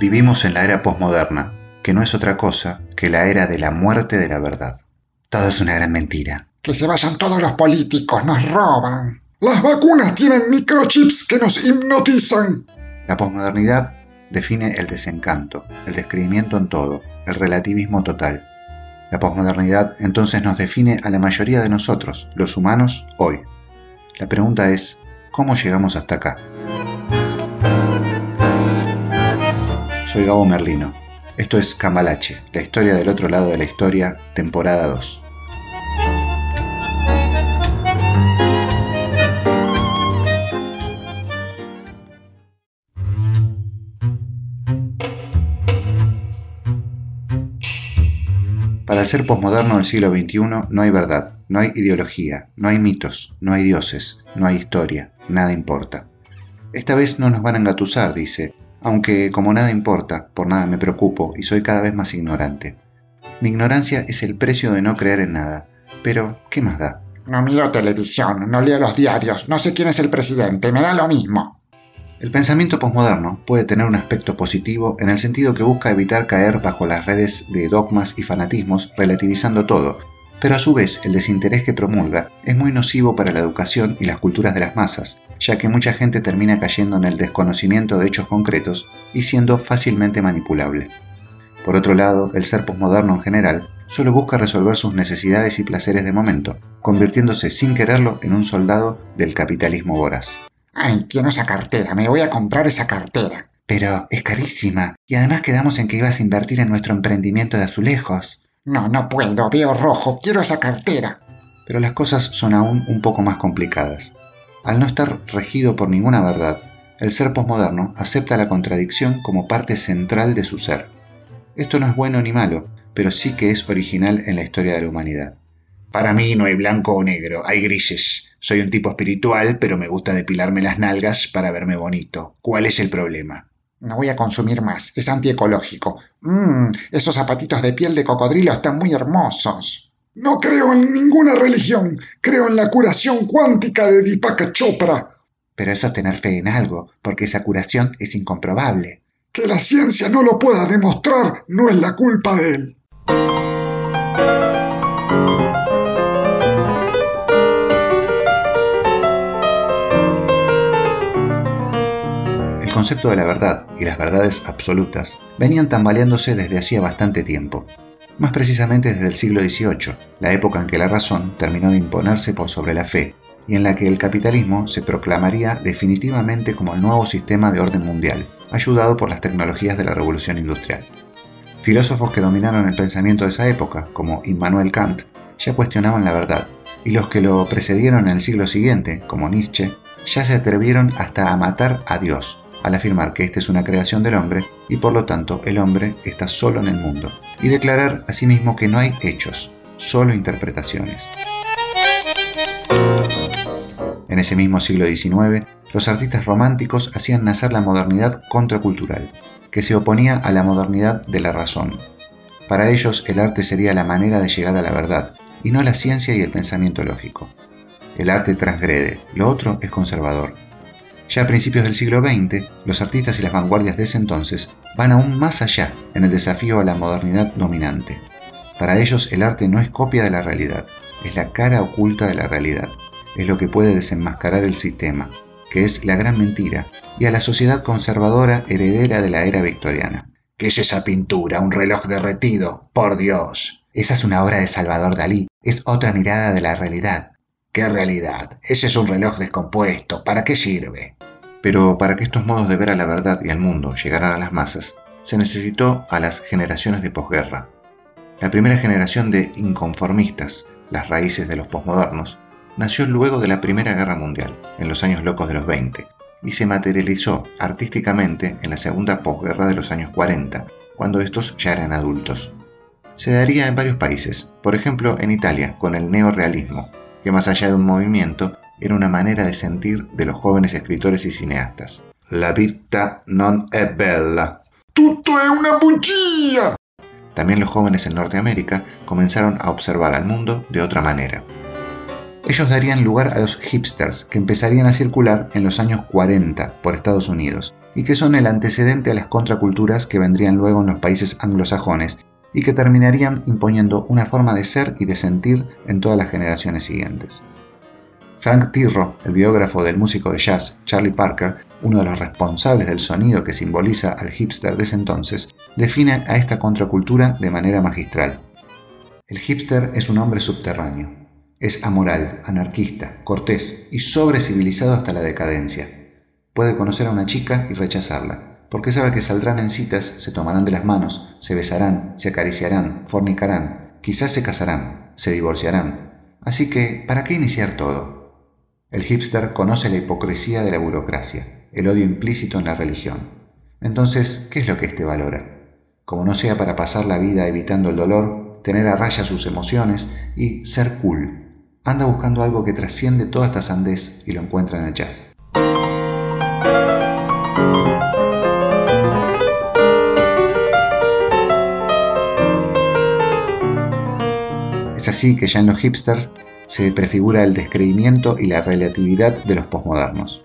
Vivimos en la era posmoderna, que no es otra cosa que la era de la muerte de la verdad. Todo es una gran mentira. Que se vayan todos los políticos, nos roban. Las vacunas tienen microchips que nos hipnotizan. La posmodernidad define el desencanto, el descreimiento en todo, el relativismo total. La posmodernidad entonces nos define a la mayoría de nosotros, los humanos, hoy. La pregunta es, ¿cómo llegamos hasta acá? Soy Gabo Merlino. Esto es Cambalache, la historia del otro lado de la historia, temporada 2. Para el ser posmoderno del siglo XXI no hay verdad, no hay ideología, no hay mitos, no hay dioses, no hay historia, nada importa. Esta vez no nos van a engatusar, dice, aunque como nada importa, por nada me preocupo y soy cada vez más ignorante. Mi ignorancia es el precio de no creer en nada, pero ¿qué más da? No miro televisión, no leo los diarios, no sé quién es el presidente, me da lo mismo. El pensamiento posmoderno puede tener un aspecto positivo en el sentido que busca evitar caer bajo las redes de dogmas y fanatismos relativizando todo, pero a su vez el desinterés que promulga es muy nocivo para la educación y las culturas de las masas, ya que mucha gente termina cayendo en el desconocimiento de hechos concretos y siendo fácilmente manipulable. Por otro lado, el ser posmoderno en general solo busca resolver sus necesidades y placeres de momento, convirtiéndose sin quererlo en un soldado del capitalismo voraz. Ay, quiero esa cartera, me voy a comprar esa cartera. Pero es carísima, y además quedamos en que ibas a invertir en nuestro emprendimiento de azulejos. No, no puedo, veo rojo, quiero esa cartera. Pero las cosas son aún un poco más complicadas. Al no estar regido por ninguna verdad, el ser posmoderno acepta la contradicción como parte central de su ser. Esto no es bueno ni malo, pero sí que es original en la historia de la humanidad. Para mí no hay blanco o negro, hay grises. Soy un tipo espiritual, pero me gusta depilarme las nalgas para verme bonito. ¿Cuál es el problema? No voy a consumir más, es antiecológico. Mmm, esos zapatitos de piel de cocodrilo están muy hermosos. No creo en ninguna religión, creo en la curación cuántica de Deepak Chopra. Pero eso es tener fe en algo, porque esa curación es incomprobable. Que la ciencia no lo pueda demostrar no es la culpa de él. Concepto de la verdad y las verdades absolutas venían tambaleándose desde hacía bastante tiempo, más precisamente desde el siglo XVIII, la época en que la razón terminó de imponerse por sobre la fe y en la que el capitalismo se proclamaría definitivamente como el nuevo sistema de orden mundial, ayudado por las tecnologías de la revolución industrial. Filósofos que dominaron el pensamiento de esa época, como Immanuel Kant, ya cuestionaban la verdad, y los que lo precedieron en el siglo siguiente, como Nietzsche, ya se atrevieron hasta a matar a Dios, al afirmar que esta es una creación del hombre y por lo tanto el hombre está solo en el mundo, y declarar asimismo que no hay hechos, solo interpretaciones. En ese mismo siglo XIX, los artistas románticos hacían nacer la modernidad contracultural, que se oponía a la modernidad de la razón. Para ellos el arte sería la manera de llegar a la verdad, y no la ciencia y el pensamiento lógico. El arte transgrede, lo otro es conservador. Ya a principios del siglo XX, los artistas y las vanguardias de ese entonces van aún más allá en el desafío a la modernidad dominante. Para ellos el arte no es copia de la realidad, es la cara oculta de la realidad, es lo que puede desenmascarar el sistema, que es la gran mentira, y a la sociedad conservadora heredera de la era victoriana. ¿Qué es esa pintura? ¿Un reloj derretido? Por Dios. Esa es una obra de Salvador Dalí, es otra mirada de la realidad. ¿Qué realidad? Ese es un reloj descompuesto. ¿Para qué sirve? Pero para que estos modos de ver a la verdad y al mundo llegaran a las masas, se necesitó a las generaciones de posguerra. La primera generación de inconformistas, las raíces de los posmodernos, nació luego de la Primera Guerra Mundial, en los años locos de los 20, y se materializó artísticamente en la segunda posguerra de los años 40, cuando estos ya eran adultos. Se daría en varios países, por ejemplo en Italia con el neorealismo, que más allá de un movimiento era una manera de sentir de los jóvenes escritores y cineastas. La vita non è bella. ¡Tutto è una bugia! También los jóvenes en Norteamérica comenzaron a observar al mundo de otra manera. Ellos darían lugar a los hipsters, que empezarían a circular en los años 40 por Estados Unidos, y que son el antecedente a las contraculturas que vendrían luego en los países anglosajones y que terminarían imponiendo una forma de ser y de sentir en todas las generaciones siguientes. Frank Tirro, el biógrafo del músico de jazz Charlie Parker, uno de los responsables del sonido que simboliza al hipster de entonces, define a esta contracultura de manera magistral. El hipster es un hombre subterráneo. Es amoral, anarquista, cortés y sobrecivilizados hasta la decadencia. Puede conocer a una chica y rechazarla, porque sabe que saldrán en citas, se tomarán de las manos, se besarán, se acariciarán, fornicarán, quizás se casarán, se divorciarán. Así que, ¿para qué iniciar todo? El hipster conoce la hipocresía de la burocracia, el odio implícito en la religión. Entonces, ¿qué es lo que éste valora? Como no sea para pasar la vida evitando el dolor, tener a raya sus emociones y ser cool. Anda buscando algo que trasciende toda esta sandez y lo encuentra en el jazz. Es así que ya en los hipsters se prefigura el descreimiento y la relatividad de los posmodernos.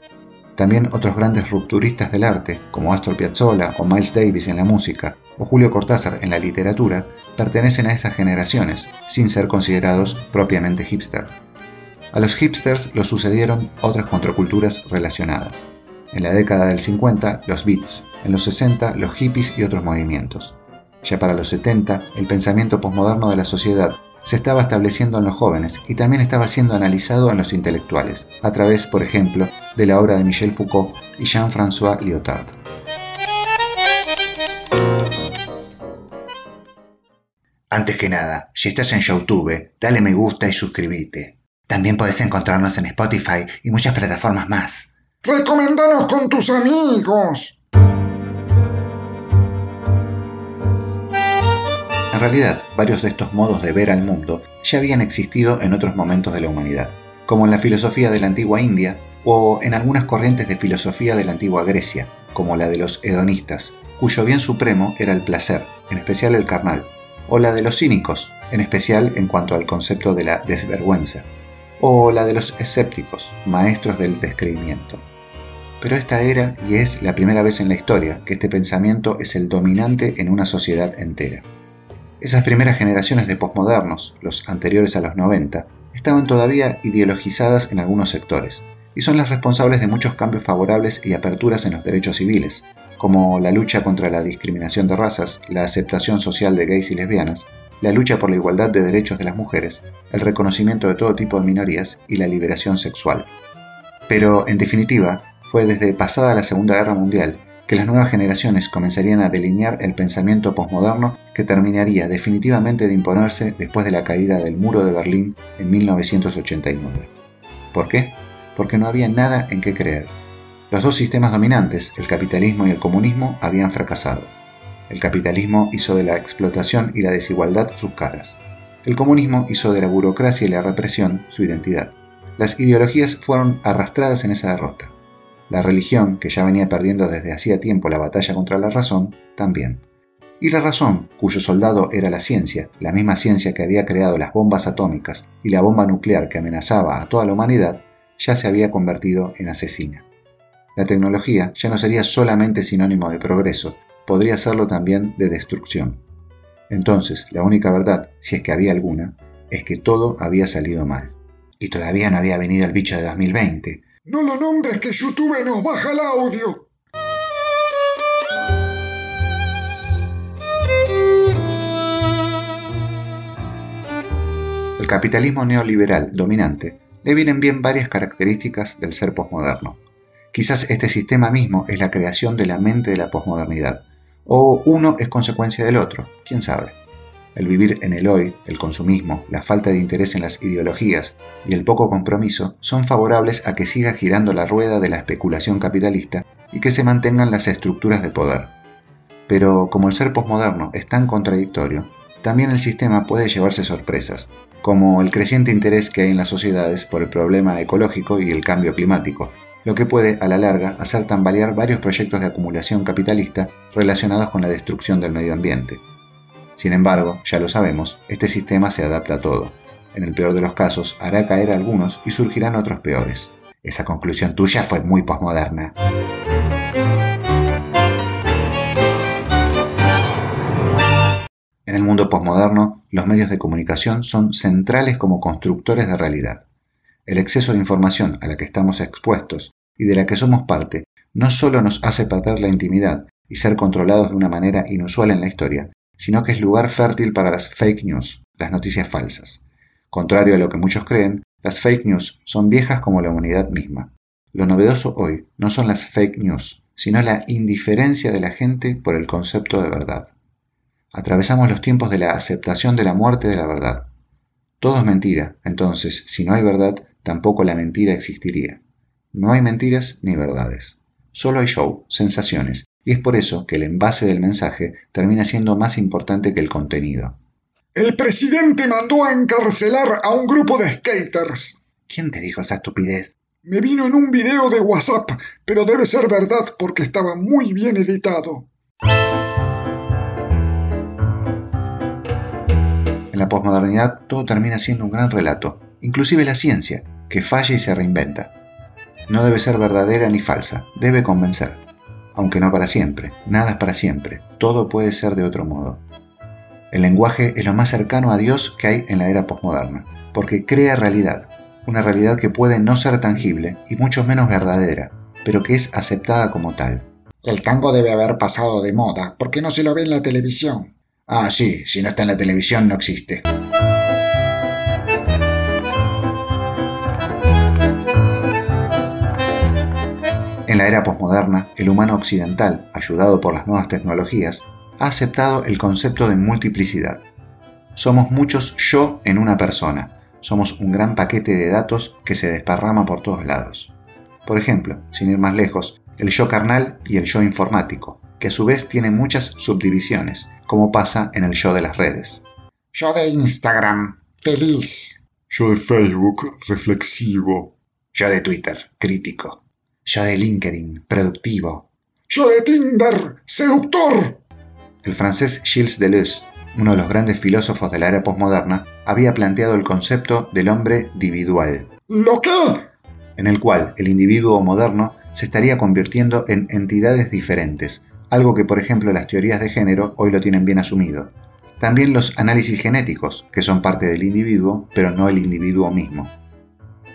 También otros grandes rupturistas del arte, como Astor Piazzolla o Miles Davis en la música, o Julio Cortázar en la literatura, pertenecen a estas generaciones, sin ser considerados propiamente hipsters. A los hipsters los sucedieron otras contraculturas relacionadas. En la década del 50, los beats, en los 60, los hippies y otros movimientos. Ya para los 70, el pensamiento posmoderno de la sociedad se estaba estableciendo en los jóvenes y también estaba siendo analizado en los intelectuales, a través, por ejemplo, de la obra de Michel Foucault y Jean-François Lyotard. Antes que nada, si estás en YouTube, dale me gusta y suscríbete. También podés encontrarnos en Spotify y muchas plataformas más. ¡Recomendanos con tus amigos! Realidad, varios de estos modos de ver al mundo ya habían existido en otros momentos de la humanidad, como en la filosofía de la antigua India o en algunas corrientes de filosofía de la antigua Grecia, como la de los hedonistas, cuyo bien supremo era el placer, en especial el carnal, o la de los cínicos, en especial en cuanto al concepto de la desvergüenza, o la de los escépticos, maestros del descreimiento. Pero esta era y es la primera vez en la historia que este pensamiento es el dominante en una sociedad entera. Esas primeras generaciones de posmodernos, los anteriores a los 90, estaban todavía ideologizadas en algunos sectores, y son las responsables de muchos cambios favorables y aperturas en los derechos civiles, como la lucha contra la discriminación de razas, la aceptación social de gays y lesbianas, la lucha por la igualdad de derechos de las mujeres, el reconocimiento de todo tipo de minorías y la liberación sexual. Pero, en definitiva, fue desde pasada la Segunda Guerra Mundial que las nuevas generaciones comenzarían a delinear el pensamiento posmoderno que terminaría definitivamente de imponerse después de la caída del muro de Berlín en 1989. ¿Por qué? Porque no había nada en qué creer. Los dos sistemas dominantes, el capitalismo y el comunismo, habían fracasado. El capitalismo hizo de la explotación y la desigualdad sus caras. El comunismo hizo de la burocracia y la represión su identidad. Las ideologías fueron arrastradas en esa derrota. La religión, que ya venía perdiendo desde hacía tiempo la batalla contra la razón, también. Y la razón, cuyo soldado era la ciencia, la misma ciencia que había creado las bombas atómicas y la bomba nuclear que amenazaba a toda la humanidad, ya se había convertido en asesina. La tecnología ya no sería solamente sinónimo de progreso, podría serlo también de destrucción. Entonces, la única verdad, si es que había alguna, es que todo había salido mal. Y todavía no había venido el bicho de 2020, no lo nombres que YouTube nos baja el audio. El capitalismo neoliberal dominante le vienen bien varias características del ser posmoderno. Quizás este sistema mismo es la creación de la mente de la posmodernidad, o uno es consecuencia del otro, quién sabe. El vivir en el hoy, el consumismo, la falta de interés en las ideologías y el poco compromiso son favorables a que siga girando la rueda de la especulación capitalista y que se mantengan las estructuras de poder. Pero como el ser posmoderno es tan contradictorio, también el sistema puede llevarse sorpresas, como el creciente interés que hay en las sociedades por el problema ecológico y el cambio climático, lo que puede, a la larga, hacer tambalear varios proyectos de acumulación capitalista relacionados con la destrucción del medio ambiente. Sin embargo, ya lo sabemos, este sistema se adapta a todo. En el peor de los casos, hará caer a algunos y surgirán otros peores. Esa conclusión tuya fue muy posmoderna. En el mundo posmoderno, los medios de comunicación son centrales como constructores de realidad. El exceso de información a la que estamos expuestos y de la que somos parte no solo nos hace perder la intimidad y ser controlados de una manera inusual en la historia, sino que es lugar fértil para las fake news, las noticias falsas. Contrario a lo que muchos creen, las fake news son viejas como la humanidad misma. Lo novedoso hoy no son las fake news, sino la indiferencia de la gente por el concepto de verdad. Atravesamos los tiempos de la aceptación de la muerte de la verdad. Todo es mentira, entonces, si no hay verdad, tampoco la mentira existiría. No hay mentiras ni verdades. Solo hay show, sensaciones, y es por eso que el envase del mensaje termina siendo más importante que el contenido. El presidente mandó a encarcelar a un grupo de skaters. ¿Quién te dijo esa estupidez? Me vino en un video de WhatsApp, pero debe ser verdad porque estaba muy bien editado. En la posmodernidad todo termina siendo un gran relato, inclusive la ciencia, que falla y se reinventa. No debe ser verdadera ni falsa, debe convencer. Aunque no para siempre, nada es para siempre, todo puede ser de otro modo. El lenguaje es lo más cercano a Dios que hay en la era posmoderna, porque crea realidad, una realidad que puede no ser tangible y mucho menos verdadera, pero que es aceptada como tal. El tango debe haber pasado de moda, porque no se lo ve en la televisión. Ah, sí, si no está en la televisión no existe. En la era posmoderna, el humano occidental, ayudado por las nuevas tecnologías, ha aceptado el concepto de multiplicidad. Somos muchos yo en una persona, somos un gran paquete de datos que se desparrama por todos lados. Por ejemplo, sin ir más lejos, el yo carnal y el yo informático, que a su vez tiene muchas subdivisiones, como pasa en el yo de las redes. Yo de Instagram, feliz. Yo de Facebook, reflexivo. Yo de Twitter, crítico. Yo de LinkedIn, productivo. Yo de Tinder, seductor. El francés Gilles Deleuze, uno de los grandes filósofos de la era posmoderna, había planteado el concepto del hombre individual. ¿Lo qué? En el cual el individuo moderno se estaría convirtiendo en entidades diferentes, algo que por ejemplo las teorías de género hoy lo tienen bien asumido. También los análisis genéticos, que son parte del individuo, pero no el individuo mismo.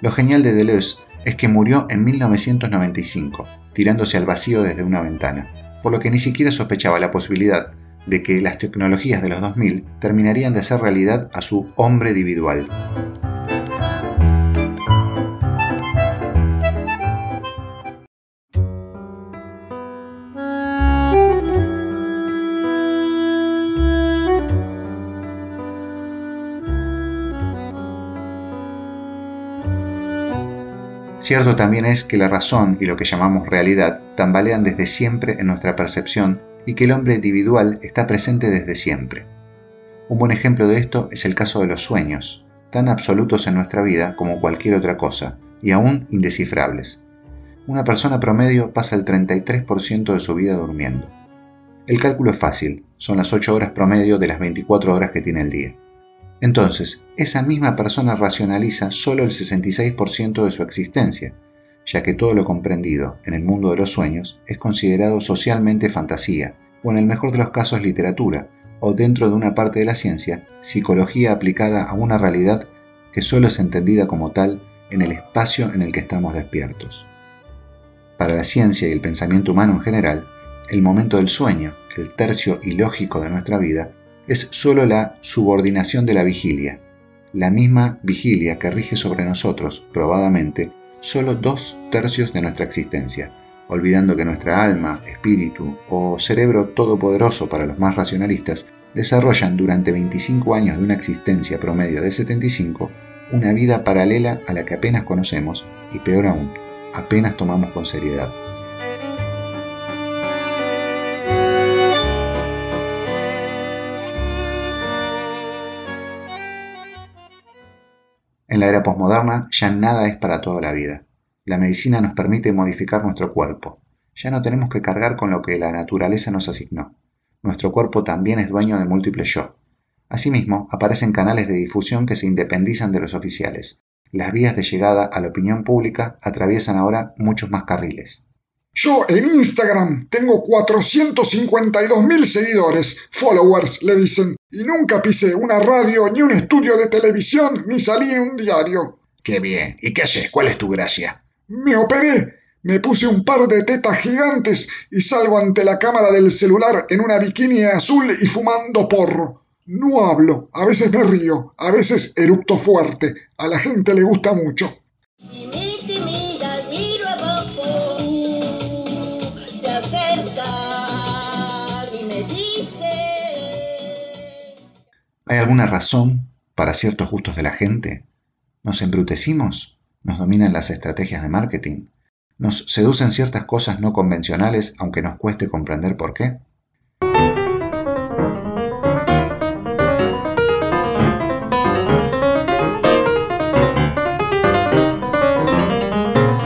Lo genial de Deleuze es que murió en 1995, tirándose al vacío desde una ventana, por lo que ni siquiera sospechaba la posibilidad de que las tecnologías de los 2000 terminarían de hacer realidad a su hombre individual. Cierto también es que la razón y lo que llamamos realidad tambalean desde siempre en nuestra percepción y que el hombre individual está presente desde siempre. Un buen ejemplo de esto es el caso de los sueños, tan absolutos en nuestra vida como cualquier otra cosa, y aún indescifrables. Una persona promedio pasa el 33% de su vida durmiendo. El cálculo es fácil, son las 8 horas promedio de las 24 horas que tiene el día. Entonces, esa misma persona racionaliza solo el 66% de su existencia, ya que todo lo comprendido en el mundo de los sueños es considerado socialmente fantasía, o en el mejor de los casos literatura, o dentro de una parte de la ciencia, psicología aplicada a una realidad que solo es entendida como tal en el espacio en el que estamos despiertos. Para la ciencia y el pensamiento humano en general, el momento del sueño, el tercio ilógico de nuestra vida, es sólo la subordinación de la vigilia, la misma vigilia que rige sobre nosotros, probadamente, solo dos tercios de nuestra existencia, olvidando que nuestra alma, espíritu o cerebro todopoderoso para los más racionalistas desarrollan durante 25 años de una existencia promedio de 75 una vida paralela a la que apenas conocemos y peor aún, apenas tomamos con seriedad. En la era posmoderna ya nada es para toda la vida. La medicina nos permite modificar nuestro cuerpo. Ya no tenemos que cargar con lo que la naturaleza nos asignó. Nuestro cuerpo también es dueño de múltiples yo. Asimismo, aparecen canales de difusión que se independizan de los oficiales. Las vías de llegada a la opinión pública atraviesan ahora muchos más carriles. Yo en Instagram tengo 452 mil seguidores, followers le dicen, y nunca pisé una radio, ni un estudio de televisión, ni salí en un diario. Qué bien. ¿Y qué haces? ¿Cuál es tu gracia? Me operé, me puse un par de tetas gigantes y salgo ante la cámara del celular en una bikini azul y fumando porro. No hablo, a veces me río, a veces eructo fuerte. A la gente le gusta mucho. ¿Hay alguna razón para ciertos gustos de la gente? ¿Nos embrutecimos? ¿Nos dominan las estrategias de marketing? ¿Nos seducen ciertas cosas no convencionales aunque nos cueste comprender por qué?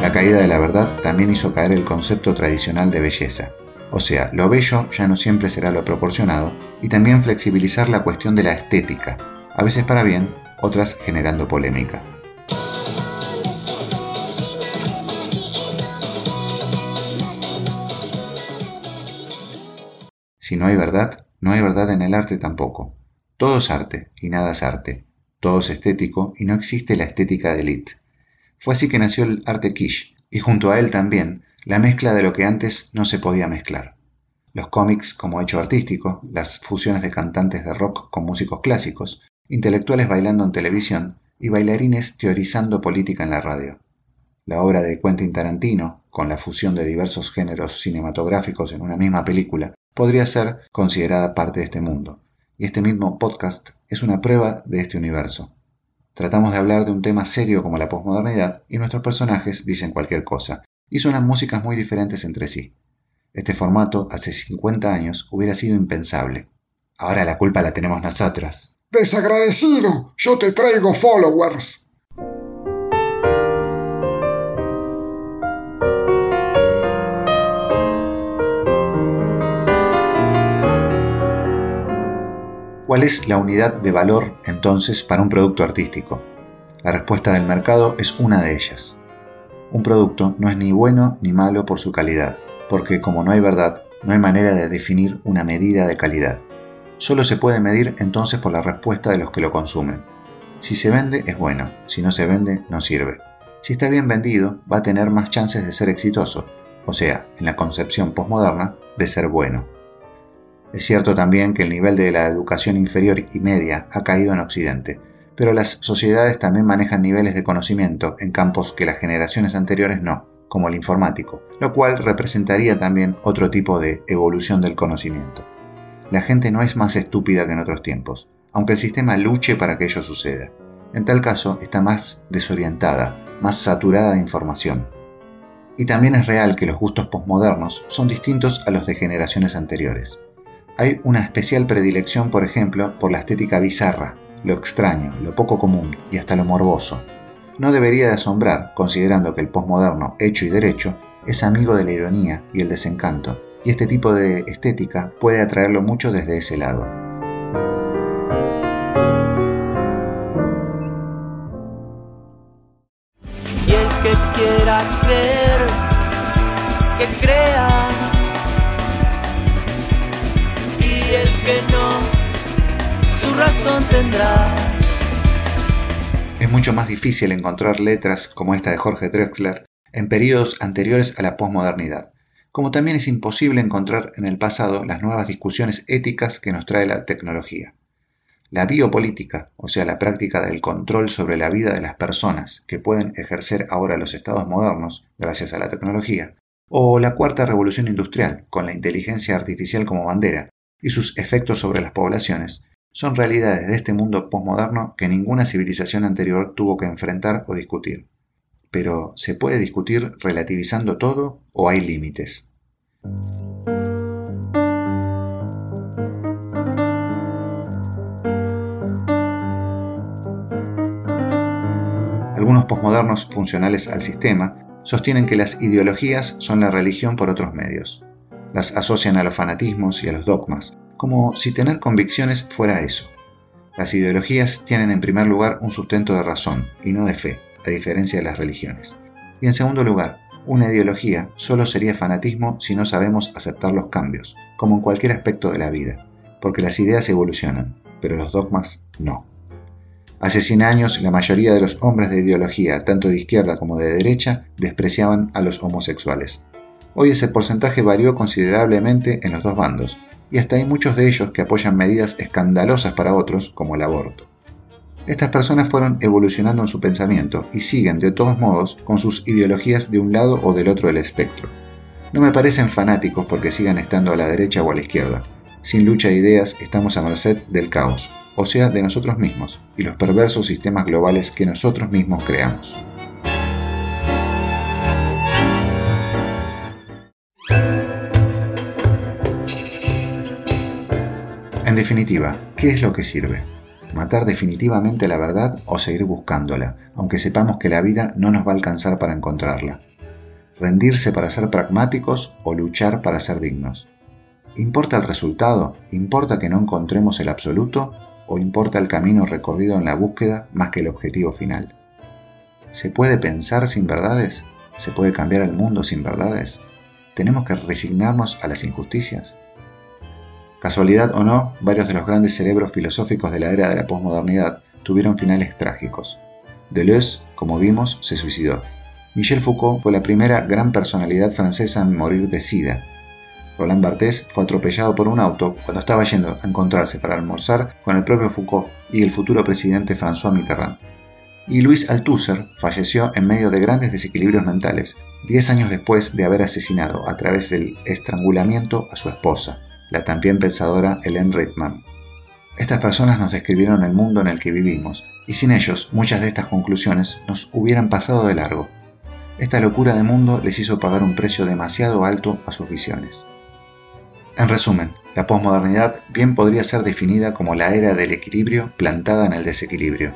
La caída de la verdad también hizo caer el concepto tradicional de belleza, o sea, lo bello ya no siempre será lo proporcionado, y también flexibilizar la cuestión de la estética, a veces para bien, otras generando polémica. Si no hay verdad, no hay verdad en el arte tampoco. Todo es arte y nada es arte. Todo es estético y no existe la estética de élite. Fue así que nació el arte quiche, y junto a él también la mezcla de lo que antes no se podía mezclar. Los cómics como hecho artístico, las fusiones de cantantes de rock con músicos clásicos, intelectuales bailando en televisión y bailarines teorizando política en la radio. La obra de Quentin Tarantino, con la fusión de diversos géneros cinematográficos en una misma película, podría ser considerada parte de este mundo, y este mismo podcast es una prueba de este universo. Tratamos de hablar de un tema serio como la posmodernidad y nuestros personajes dicen cualquier cosa, y suenan músicas muy diferentes entre sí. Este formato hace 50 años hubiera sido impensable. Ahora la culpa la tenemos nosotros. Desagradecido, yo te traigo followers. ¿Cuál es la unidad de valor entonces para un producto artístico? La respuesta del mercado es una de ellas. Un producto no es ni bueno ni malo por su calidad, porque como no hay verdad, no hay manera de definir una medida de calidad. Solo se puede medir entonces por la respuesta de los que lo consumen. Si se vende es bueno, si no se vende no sirve. Si está bien vendido va a tener más chances de ser exitoso, o sea, en la concepción postmoderna, de ser bueno. Es cierto también que el nivel de la educación inferior y media ha caído en Occidente, pero las sociedades también manejan niveles de conocimiento en campos que las generaciones anteriores no, como el informático, lo cual representaría también otro tipo de evolución del conocimiento. La gente no es más estúpida que en otros tiempos, aunque el sistema luche para que ello suceda. En tal caso, está más desorientada, más saturada de información. Y también es real que los gustos postmodernos son distintos a los de generaciones anteriores. Hay una especial predilección, por ejemplo, por la estética bizarra, lo extraño, lo poco común y hasta lo morboso. No debería de asombrar, considerando que el posmoderno hecho y derecho es amigo de la ironía y el desencanto, y este tipo de estética puede atraerlo mucho desde ese lado. Es mucho más difícil encontrar letras como esta de Jorge Drexler en periodos anteriores a la posmodernidad, como también es imposible encontrar en el pasado las nuevas discusiones éticas que nos trae la tecnología. La biopolítica, o sea, la práctica del control sobre la vida de las personas que pueden ejercer ahora los estados modernos gracias a la tecnología, o la cuarta revolución industrial, con la inteligencia artificial como bandera, y sus efectos sobre las poblaciones, son realidades de este mundo postmoderno que ninguna civilización anterior tuvo que enfrentar o discutir. Pero, ¿se puede discutir relativizando todo o hay límites? Algunos posmodernos funcionales al sistema sostienen que las ideologías son la religión por otros medios. Las asocian a los fanatismos y a los dogmas, como si tener convicciones fuera eso. Las ideologías tienen en primer lugar un sustento de razón y no de fe, a diferencia de las religiones. Y en segundo lugar, Una ideología solo sería fanatismo si no sabemos aceptar los cambios, como en cualquier aspecto de la vida, porque las ideas evolucionan, pero los dogmas no. Hace 100 años la mayoría de los hombres de ideología, tanto de izquierda como de derecha, despreciaban a los homosexuales. Hoy ese porcentaje varió considerablemente en los dos bandos, y hasta hay muchos de ellos que apoyan medidas escandalosas para otros, como el aborto. Estas personas fueron evolucionando en su pensamiento y siguen, de todos modos, con sus ideologías de un lado o del otro del espectro. No me parecen fanáticos porque sigan estando a la derecha o a la izquierda. Sin lucha de ideas estamos a merced del caos, o sea, de nosotros mismos, y los perversos sistemas globales que nosotros mismos creamos. En definitiva, ¿qué es lo que sirve? ¿Matar definitivamente la verdad o seguir buscándola, aunque sepamos que la vida no nos va a alcanzar para encontrarla? ¿Rendirse para ser pragmáticos o luchar para ser dignos? ¿Importa el resultado? ¿Importa que no encontremos el absoluto? ¿O importa el camino recorrido en la búsqueda más que el objetivo final? ¿Se puede pensar sin verdades? ¿Se puede cambiar el mundo sin verdades? ¿Tenemos que resignarnos a las injusticias? Casualidad o no, varios de los grandes cerebros filosóficos de la era de la posmodernidad tuvieron finales trágicos. Deleuze, como vimos, se suicidó. Michel Foucault fue la primera gran personalidad francesa en morir de sida. Roland Barthes fue atropellado por un auto cuando estaba yendo a encontrarse para almorzar con el propio Foucault y el futuro presidente François Mitterrand. Y Louis Althusser falleció en medio de grandes desequilibrios mentales, diez años después de haber asesinado a través del estrangulamiento a su esposa, la también pensadora Helen Redman. Estas personas nos describieron el mundo en el que vivimos, y sin ellos muchas de estas conclusiones nos hubieran pasado de largo. Esta locura de mundo les hizo pagar un precio demasiado alto a sus visiones. En resumen, la posmodernidad bien podría ser definida como la era del equilibrio plantada en el desequilibrio.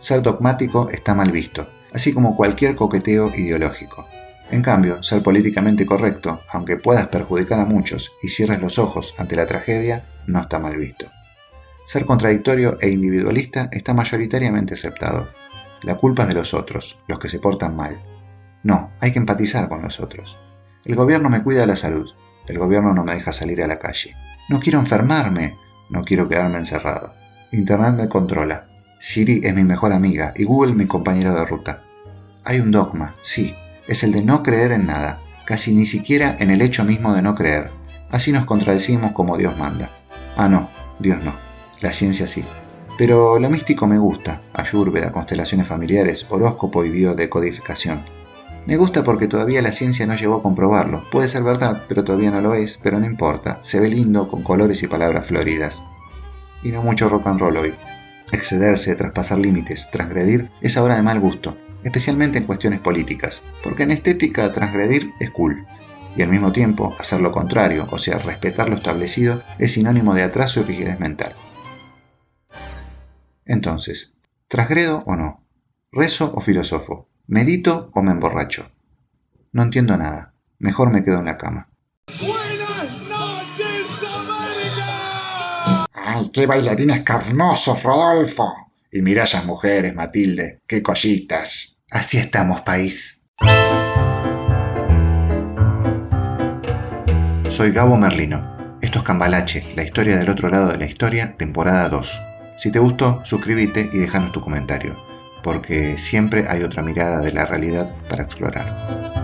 Ser dogmático está mal visto, así como cualquier coqueteo ideológico. En cambio, ser políticamente correcto, aunque puedas perjudicar a muchos y cierres los ojos ante la tragedia, no está mal visto. Ser contradictorio e individualista está mayoritariamente aceptado. La culpa es de los otros, los que se portan mal. No, hay que empatizar con los otros. El gobierno me cuida la salud, el gobierno no me deja salir a la calle. No quiero enfermarme, no quiero quedarme encerrado. Internet me controla. Siri es mi mejor amiga y Google mi compañero de ruta. Hay un dogma, sí, es el de no creer en nada, casi ni siquiera en el hecho mismo de no creer. Así nos contradecimos como Dios manda. Ah, no, Dios no. La ciencia sí. Pero lo místico me gusta, ayurveda, constelaciones familiares, horóscopo y biodecodificación. Me gusta porque todavía la ciencia no llegó a comprobarlo. Puede ser verdad, pero todavía no lo es, pero no importa. Se ve lindo con colores y palabras floridas. Y no mucho rock and roll hoy. Excederse, traspasar límites, transgredir, es ahora de mal gusto especialmente en cuestiones políticas, porque en estética transgredir es cool, y al mismo tiempo hacer lo contrario, o sea, respetar lo establecido, es sinónimo de atraso y rigidez mental. Entonces, ¿transgredo o no? ¿Rezo o filosofo? ¿Medito o me emborracho? No entiendo nada. Mejor me quedo en la cama. ¡Buenas noches, América! ¡Ay, qué bailarines carnosos, Rodolfo! Y mira esas mujeres, Matilde, qué cositas. Así estamos, país. Soy Gabo Merlino. Esto es Cambalache, la historia del otro lado de la historia, temporada 2. Si te gustó, suscríbete y déjanos tu comentario, porque siempre hay otra mirada de la realidad para explorar.